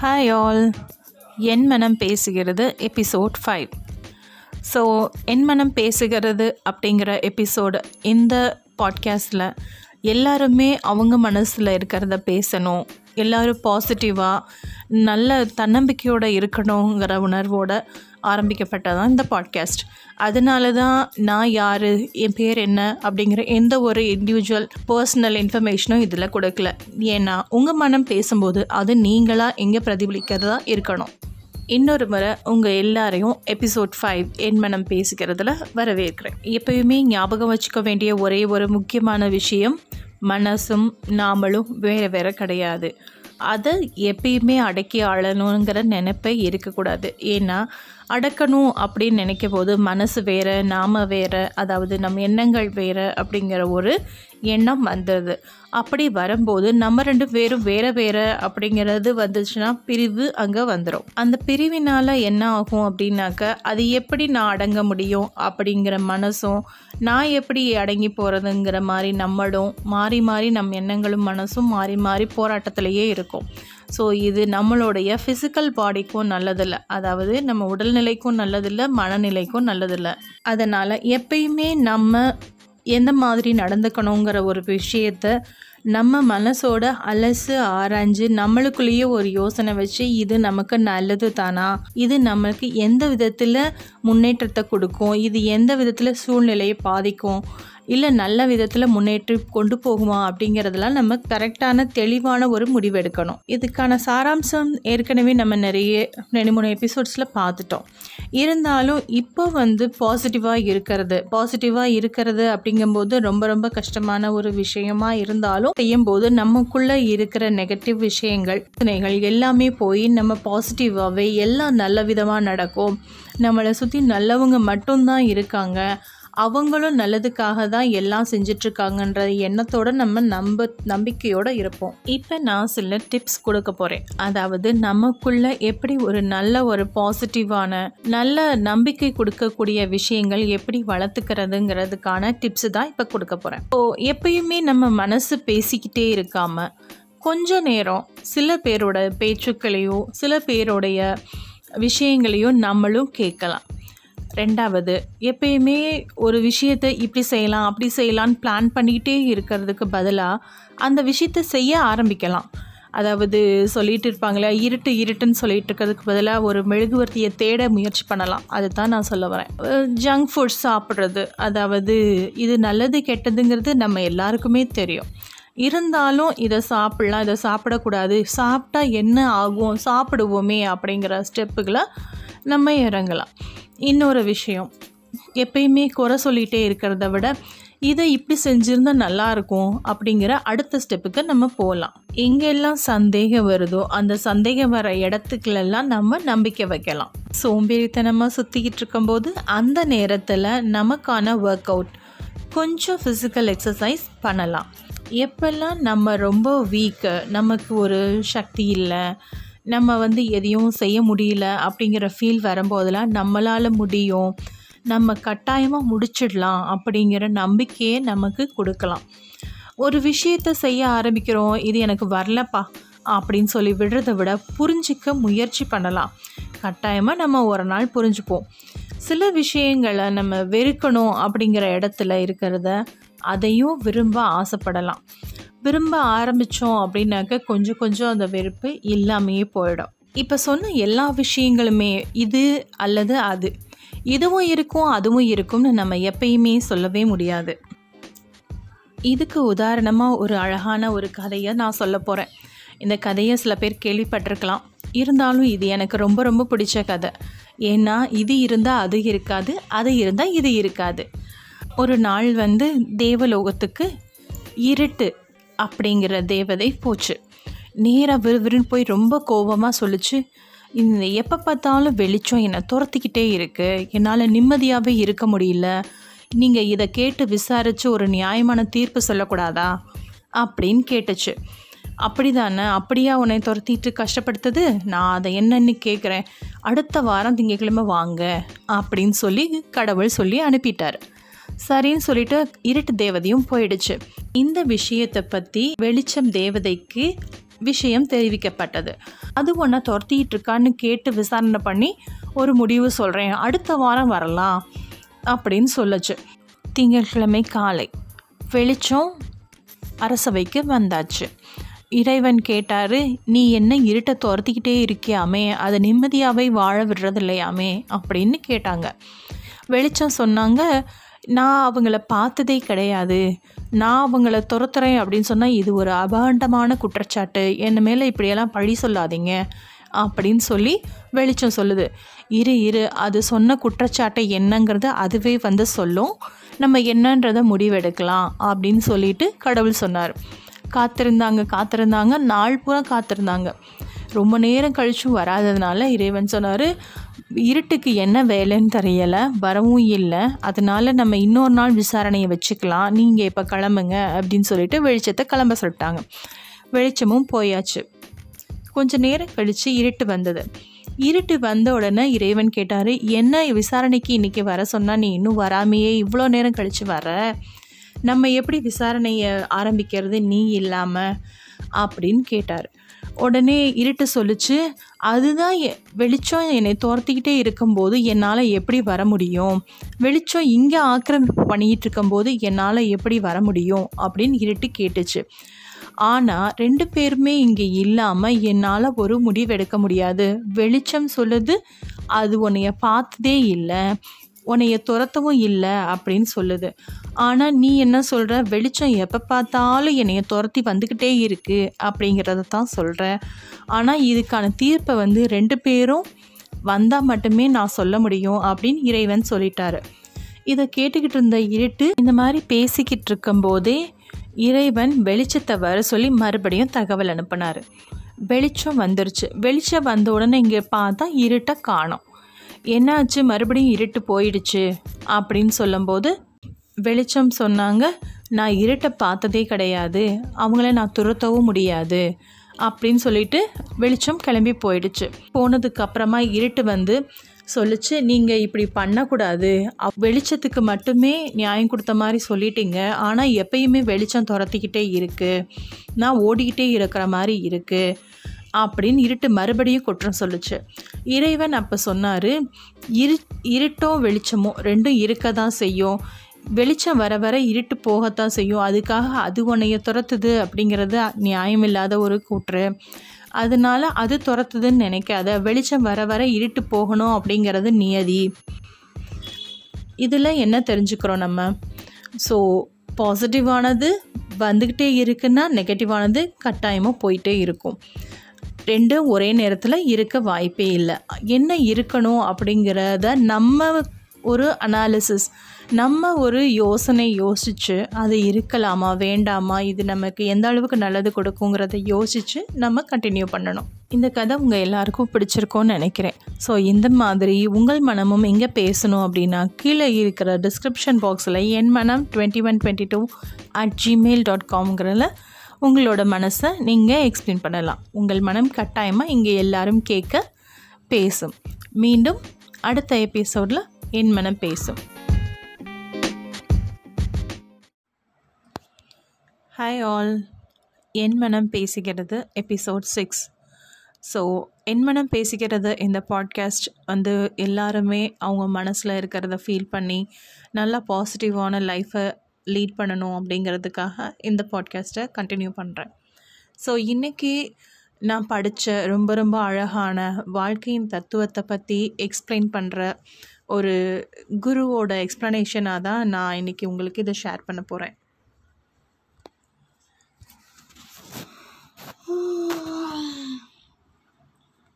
Hi all என் மனம் பேசுகிறது episode five so என் மனம் பேசுகிறது அப்படிங்கிற எபிசோடு இந்த பாட்காஸ்டில் எல்லாருமே அவங்க மனசில் இருக்கிறத பேசணும். எல்லோரும் பாசிட்டிவாக நல்ல தன்னம்பிக்கையோடு இருக்கணுங்கிற உணர்வோடு ஆரம்பிக்கப்பட்டதான் இந்த பாட்காஸ்ட் அதனால தான் நான் யார் என் பேர் என்ன அப்படிங்கிற எந்த ஒரு இண்டிவிஜுவல் பர்சனல் இன்ஃபர்மேஷனும் இதில் கொடுக்கல. ஏன்னா உங்கள் மனம் பேசும்போது அது நீங்களாக எங்கே பிரதிபலிக்கிறதா இருக்கணும். இன்னொரு முறை உங்கள் எல்லாரையும் எபிசோட் ஃபைவ் என் மனம் பேசுகிறதுல வரவேற்கிறேன். எப்பயுமே ஞாபகம் வச்சுக்க வேண்டிய ஒரே ஒரு முக்கியமான விஷயம் மனசும் நாமளும் வேறு வேறு கிடையாது. அதை எப்பயுமே அடக்கி ஆளணுங்கிற நினைப்பே இருக்கக்கூடாது. ஏன்னா அடக்கணும் அப்படின்னு நினைக்கும் போது மனசு வேறு நாம் வேறு அதாவது நம் எண்ணங்கள் வேறு அப்படிங்கிற ஒரு எண்ணம் வந்துடுது அப்படி வரும்போது நம்ம ரெண்டு பேரும் வேறு வேறு அப்படிங்கிறது வந்துச்சுன்னா பிரிவு அங்கே வந்துடும் அந்த பிரிவினால் என்ன ஆகும் அப்படின்னாக்க அது எப்படி நான் அடங்க முடியும் அப்படிங்கிற மனசும் நான் எப்படி அடங்கி போகிறதுங்கிற மாதிரி நம்மளும் மாறி மாறி நம் எண்ணங்களும் மனசும் மாறி மாறி போராட்டத்திலேயே இருக்கும். ஸோ இது நம்மளுடைய ஃபிசிக்கல் பாடிக்கும் நல்லதில்லை. அதாவது நம்ம உடல்நிலைக்கும் நல்லதில்லை மனநிலைக்கும் நல்லதில்லை. அதனால் எப்பயுமே நம்ம எந்த மாதிரி நடந்துக்கணுங்கிற ஒரு விஷயத்த நம்ம மனசோட அலசு ஆராய்ஞ்சு நம்மளுக்குள்ளேயே ஒரு யோசனை வச்சு இது நமக்கு நல்லது தானா? இது நமக்கு எந்த விதத்தில் முன்னேற்றத்தை கொடுக்கும்? இது எந்த விதத்தில் சூழ்நிலையை பாதிக்கும்? இல்லை நல்ல விதத்தில் முன்னேற்றி கொண்டு போகுமா அப்படிங்கிறதெல்லாம் நம்ம கரெக்டான தெளிவான ஒரு முடிவெடுக்கணும் இதுக்கான சாராம்சம் ஏற்கனவே நம்ம நிறைய ரெண்டு மூணு எபிசோட்ஸில் பார்த்துட்டோம். இருந்தாலும் இப்போ வந்து பாசிட்டிவாக இருக்கிறது பாசிட்டிவாக இருக்கிறது அப்படிங்கும்போது ரொம்ப ரொம்ப கஷ்டமான ஒரு விஷயமா இருந்தாலும் செய்யும்போது நமக்குள்ளே இருக்கிற நெகட்டிவ் விஷயங்கள் பிரச்சனைகள் எல்லாமே போய் நம்ம பாசிட்டிவாகவே எல்லாம் நல்ல விதமாக நடக்கும். நம்மளை சுற்றி நல்லவங்க மட்டும்தான் இருக்காங்க. அவங்களும் நல்லதுக்காக தான் எல்லாம் செஞ்சிட்ருக்காங்கன்ற எண்ணத்தோடு நம்ம நம்ப நம்பிக்கையோடு இருப்போம். இப்போ நான் சில டிப்ஸ் கொடுக்க போகிறேன் அதாவது நமக்குள்ள எப்படி ஒரு நல்ல ஒரு பாசிட்டிவான நல்ல நம்பிக்கை கொடுக்கக்கூடிய விஷயங்கள் எப்படி வளர்த்துக்கிறதுங்கிறதுக்கான டிப்ஸ் தான் இப்போ கொடுக்க போகிறேன் ஸோ எப்பயுமே நம்ம மனசு பேசிக்கிட்டே இருக்காமல் கொஞ்ச நேரம் சில பேரோட பேச்சுக்களையோ சில பேருடைய விஷயங்களையும் நம்மளும் கேட்கலாம். ரெண்டாவது எப்பயுமே ஒரு விஷயத்தை இப்படி செய்யலாம் அப்படி செய்யலான்னு பிளான் பண்ணிக்கிட்டே இருக்கிறதுக்கு பதிலாக அந்த விஷயத்தை செய்ய ஆரம்பிக்கலாம். அதாவது சொல்லிகிட்டு இருப்பாங்களே இருட்டு இருட்டுன்னு சொல்லிகிட்டு இருக்கிறதுக்கு பதிலாக ஒரு மெழுகுவர்த்தியை தேட முயற்சி பண்ணலாம். அதை தான் நான் சொல்ல வரேன். ஜங்க் ஃபுட் சாப்பிட்றது அதாவது இது நல்லது கெட்டதுங்கிறது நம்ம எல்லாருக்குமே தெரியும். இருந்தாலும் இதை சாப்பிட்லாம் இதை சாப்பிடக்கூடாது. சாப்பிட்டா என்ன ஆகும் சாப்பிடுவோமே அப்படிங்கிற ஸ்டெப்புகளை நம்ம இறங்கலாம். இன்னொரு விஷயம் எப்பயுமே குறை சொல்லிகிட்டே இருக்கிறத விட இதை இப்படி செஞ்சுருந்தா நல்லாயிருக்கும் அப்படிங்கிற அடுத்த ஸ்டெப்புக்கு நம்ம போகலாம் எங்கெல்லாம் சந்தேகம் வருதோ அந்த சந்தேகம் வர இடத்துக்குலெல்லாம் நம்ம நம்பிக்கை வைக்கலாம். சோம்பேறித்தனமாக சுற்றிக்கிட்டு இருக்கும்போது அந்த நேரத்தில் நமக்கான ஒர்க் அவுட் கொஞ்சம் ஃபிசிக்கல் எக்ஸசைஸ் பண்ணலாம். எப்பெல்லாம் நம்ம ரொம்ப வீக்கு நமக்கு ஒரு சக்தி இல்லை நம்ம வந்து எதையும் செய்ய முடியல அப்படிங்கிற ஃபீல் வரும்போதெல்லாம் நம்மளால் முடியும். நம்ம கட்டாயமாக முடிச்சிடலாம் அப்படிங்கிற நம்பிக்கையை நமக்கு கொடுக்கலாம். ஒரு விஷயத்தை செய்ய ஆரம்பிக்கிறோம் இது எனக்கு வரலப்பா அப்படின்னு சொல்லி விடுறத விட புரிஞ்சிக்க முயற்சி பண்ணலாம். கட்டாயமாக நம்ம ஒரு நாள் புரிஞ்சுப்போம். சில விஷயங்களை நம்ம வெறுக்கணும் அப்படிங்கிற இடத்துல இருக்கிறத அதையும் விரும்ப ஆசைப்படலாம். விரும்ப ஆரம்பித்தோம் அப்படின்னாக்க கொஞ்சம் கொஞ்சம் அந்த வெறுப்பு இல்லாமையே போயிடும். இப்போ சொன்ன எல்லா விஷயங்களுமே இது அல்லது அது. இதுவும் இருக்கும் அதுவும் இருக்கும்னு நம்ம எப்பயுமே சொல்லவே முடியாது. இதுக்கு உதாரணமாக ஒரு அழகான ஒரு கதையை நான் சொல்ல போகிறேன் இந்த கதையை சில பேர் கேள்விப்பட்டிருக்கலாம். இருந்தாலும் இது எனக்கு ரொம்ப ரொம்ப பிடிச்ச கதை. ஏன்னா இது இருந்தால் அது இருக்காது அது இருந்தால் இது இருக்காது. ஒரு நாள் வந்து தேவலோகத்துக்கு இருட்டு அப்படிங்கிற தேவதை போச்சு. நேராக விறுவிறுன்னு போய் ரொம்ப கோபமாக சொல்லிச்சு இந்த எப்போ பார்த்தாலும் வெளிச்சம் என்னை துரத்திக்கிட்டே இருக்குது என்னால் நிம்மதியாகவே இருக்க முடியல. நீங்கள் இதை கேட்டு விசாரித்து ஒரு நியாயமான தீர்ப்பு சொல்லக்கூடாதா? அப்படின்னு கேட்டுச்சு. அப்படி தானே அப்படியா உன்னை துரத்திட்டு கஷ்டப்படுத்துது? நான் அதை என்னன்னு கேட்குறேன் அடுத்த வாரம் திங்கக்கிழமை வாங்க அப்படின்னு சொல்லி கடவுள் சொல்லி அனுப்பிட்டார். சரின்னு சொல்லிட்டு இருட்டு தேவதையும் போயிடுச்சு. இந்த விஷயத்தை பற்றி வெளிச்சம் தேவதைக்கு விஷயம் தெரிவிக்கப்பட்டது. அது ஒன்றை துரத்திட்டு இருக்கான்னு கேட்டு விசாரணை பண்ணி ஒரு முடிவு சொல்கிறேன் அடுத்த வாரம் வரலாம் அப்படின்னு சொல்லுச்சு. திங்கட்கிழமை காலை வெளிச்சம் அரசவைக்கு வந்தாச்சு. இறைவன் கேட்டார் நீ என்ன இருட்டை துரத்திக்கிட்டே இருக்கியாமே? அதை நிம்மதியாகவே வாழ விடுறது இல்லையாமே அப்படின்னு கேட்டாங்க. வெளிச்சம் சொன்னாங்க நான் அவங்கள பார்த்ததே கிடையாது. நான் அவங்கள துரத்துறேன் அப்படின்னு சொன்னால் இது ஒரு அபாண்டமான குற்றச்சாட்டு. என் மேலே இப்படியெல்லாம் பழி சொல்லாதீங்க அப்படின்னு சொல்லி வெளிச்சம் சொல்லுது. இரு இரு அது சொன்ன குற்றச்சாட்டை என்னங்கிறது அதுவே வந்து சொல்லும். நம்ம என்னன்றதை முடிவெடுக்கலாம் அப்படின்னு சொல்லிட்டு கடவுள் சொன்னார். காத்திருந்தாங்க காத்திருந்தாங்க நாள் பூரா காத்திருந்தாங்க. ரொம்ப நேரம் கழிச்சும் வராததுனால இறைவன் சொன்னார் இருட்டுக்கு என்ன வேலைன்னு தெரியலை வரவும் இல்லை. அதனால நம்ம இன்னொரு நாள் விசாரணையை வச்சுக்கலாம். நீங்கள் இப்போ கிளம்புங்க அப்படின்னு சொல்லிட்டு வெளிச்சத்தை கிளம்ப சொல்லிட்டாங்க. வெளிச்சமும் போயாச்சு. கொஞ்ச நேரம் கழித்து இருட்டு வந்தது. இருட்டு வந்த உடனே இறைவன் கேட்டார் என்ன விசாரணைக்கு இன்றைக்கி வர சொன்னால் நீ இன்னும் வராமையே? இவ்வளோ நேரம் கழித்து வர. நம்ம எப்படி விசாரணையை ஆரம்பிக்கிறது? நீ இல்லாமல் அப்படின்னு கேட்டார். உடனே இருட்டு சொல்லிச்சு. அதுதான் எ- வெளிச்சம் என்னை துரத்திக்கிட்டே இருக்கும்போது என்னால் எப்படி வர முடியும்? வெளிச்சம் இங்கே ஆக்கிரமிப்பு பண்ணிக்கிட்டு இருக்கும்போது என்னால் எப்படி வர முடியும்? அப்படின்னு இருட்டு கேட்டுச்சு. ஆனால் ரெண்டு பேருமே இங்கே இல்லாமல் என்னால் ஒரு முடிவெடுக்க முடியாது. வெளிச்சம் சொல்லுது அது உன்னைய பார்த்ததே இல்லை. உன்னைய துரத்தவும் இல்லை அப்படின்னு சொல்லுது. ஆனால் நீ என்ன சொல்கிற வெளிச்சம் எப்போ பார்த்தாலும் என்னைய துரத்தி வந்துக்கிட்டே இருக்குது அப்படிங்கிறத தான் சொல்கிற ஆனால் இதுக்கான தீர்ப்பை வந்து ரெண்டு பேரும் வந்தால் மட்டுமே நான் சொல்ல முடியும் அப்படின்னு இறைவன் சொல்லிட்டாரு. இதை கேட்டுக்கிட்டு இருந்த இருட்டு இந்த மாதிரி பேசிக்கிட்டு இருக்கும்போதே இறைவன் வெளிச்சத்தை வர சொல்லி மறுபடியும் தகவல் அனுப்புனார். வெளிச்சம் வந்துருச்சு. வெளிச்சம் வந்த உடனே இங்கே பார்த்தா இருட்டை காணோம். என்னாச்சு? மறுபடியும் இருட்டு போயிடுச்சு அப்படின்னு சொல்லும்போது வெளிச்சம் சொன்னாங்க நான் இருட்டை பார்த்ததே கிடையாது. அவங்கள நான் துரத்தவும் முடியாது. அப்படின்னு சொல்லிட்டு வெளிச்சம் கிளம்பி போயிடுச்சு. போனதுக்கு அப்புறமா இருட்டு வந்து சொல்லுச்சு நீங்கள் இப்படி பண்ணக்கூடாது. அவ்- வெளிச்சத்துக்கு மட்டுமே நியாயம் கொடுத்த மாதிரி சொல்லிட்டீங்க. ஆனால் எப்பயுமே வெளிச்சம் துரத்திக்கிட்டே இருக்குது நான் ஓடிக்கிட்டே இருக்கிற மாதிரி இருக்குது அப்படின்னு இருட்டு மறுபடியும் குற்றம் சொல்லுச்சு. இறைவன் அப்போ சொன்னார் இரு இருட்டும் வெளிச்சமும் ரெண்டும் இருக்க தான் செய்யும். வெளிச்சம் வர வர இருட்டு போகத்தான் செய்யும். அதுக்காக அது உன்னைய துரத்துது அப்படிங்கிறது நியாயமில்லாத ஒரு கூற்று. அதனால அது துரத்துதுன்னு நினைக்காத. வெளிச்சம் வர வர இருட்டு போகணும் அப்படிங்கிறது நியதி. இதில் என்ன தெரிஞ்சுக்கிறோம் நம்ம? ஸோ பாசிட்டிவானது வந்துக்கிட்டே இருக்குன்னா நெகட்டிவானது கட்டாயமாக போயிட்டே இருக்கும். ரெண்டும் ஒரே நேரத்தில் இருக்க வாய்ப்பே இல்லை. என்ன இருக்கணும் அப்படிங்கிறத நம்ம ஒரு அனாலிசிஸ் நம்ம ஒரு யோசனை யோசித்து அது இருக்கலாமா வேண்டாமா இது நமக்கு எந்த அளவுக்கு நல்லது கொடுக்குங்கிறத யோசித்து நம்ம கண்டினியூ பண்ணணும். இந்த கதை உங்கள் எல்லாருக்கும் பிடிச்சிருக்கோன்னு நினைக்கிறேன். ஸோ இந்த மாதிரி உங்கள் மனமும் எங்கே பேசணும் அப்படின்னா கீழே இருக்கிற டிஸ்கிரிப்ஷன் பாக்ஸில் என் மனம் twenty one twenty two at Gmail dot காம்ங்கிறதில் உங்களோட மனசை நீங்கள் எக்ஸ்பிளைன் பண்ணலாம். உங்கள் மனம் கட்டாயமாக இங்கே எல்லாரும் கேட்க பேசும். மீண்டும் அடுத்த எபிசோடில் என் மனம் பேசும். ஹாய் ஆல் என் மனம் பேசுகிறது எபிசோட் சிக்ஸ் ஸோ என் மனம் பேசுகிறது இந்த பாட்காஸ்ட் வந்து எல்லாருமே அவங்க மனசில் இருக்கிறத ஃபீல் பண்ணி நல்லா பாசிட்டிவான லைஃப்பை லீட் பண்ணணும் அப்படிங்கிறதுக்காக இந்த பாட்காஸ்ட்டை கண்டினியூ பண்ணுறேன் ஸோ இன்றைக்கி நான் படித்த ரொம்ப ரொம்ப அழகான வாழ்க்கையின் தத்துவத்தை பற்றி எக்ஸ்பிளைன் பண்ணுற ஒரு குருவோட எக்ஸ்ப்ளனேஷனாக தான் நான் இன்றைக்கி உங்களுக்கு இதை ஷேர் பண்ண போகிறேன்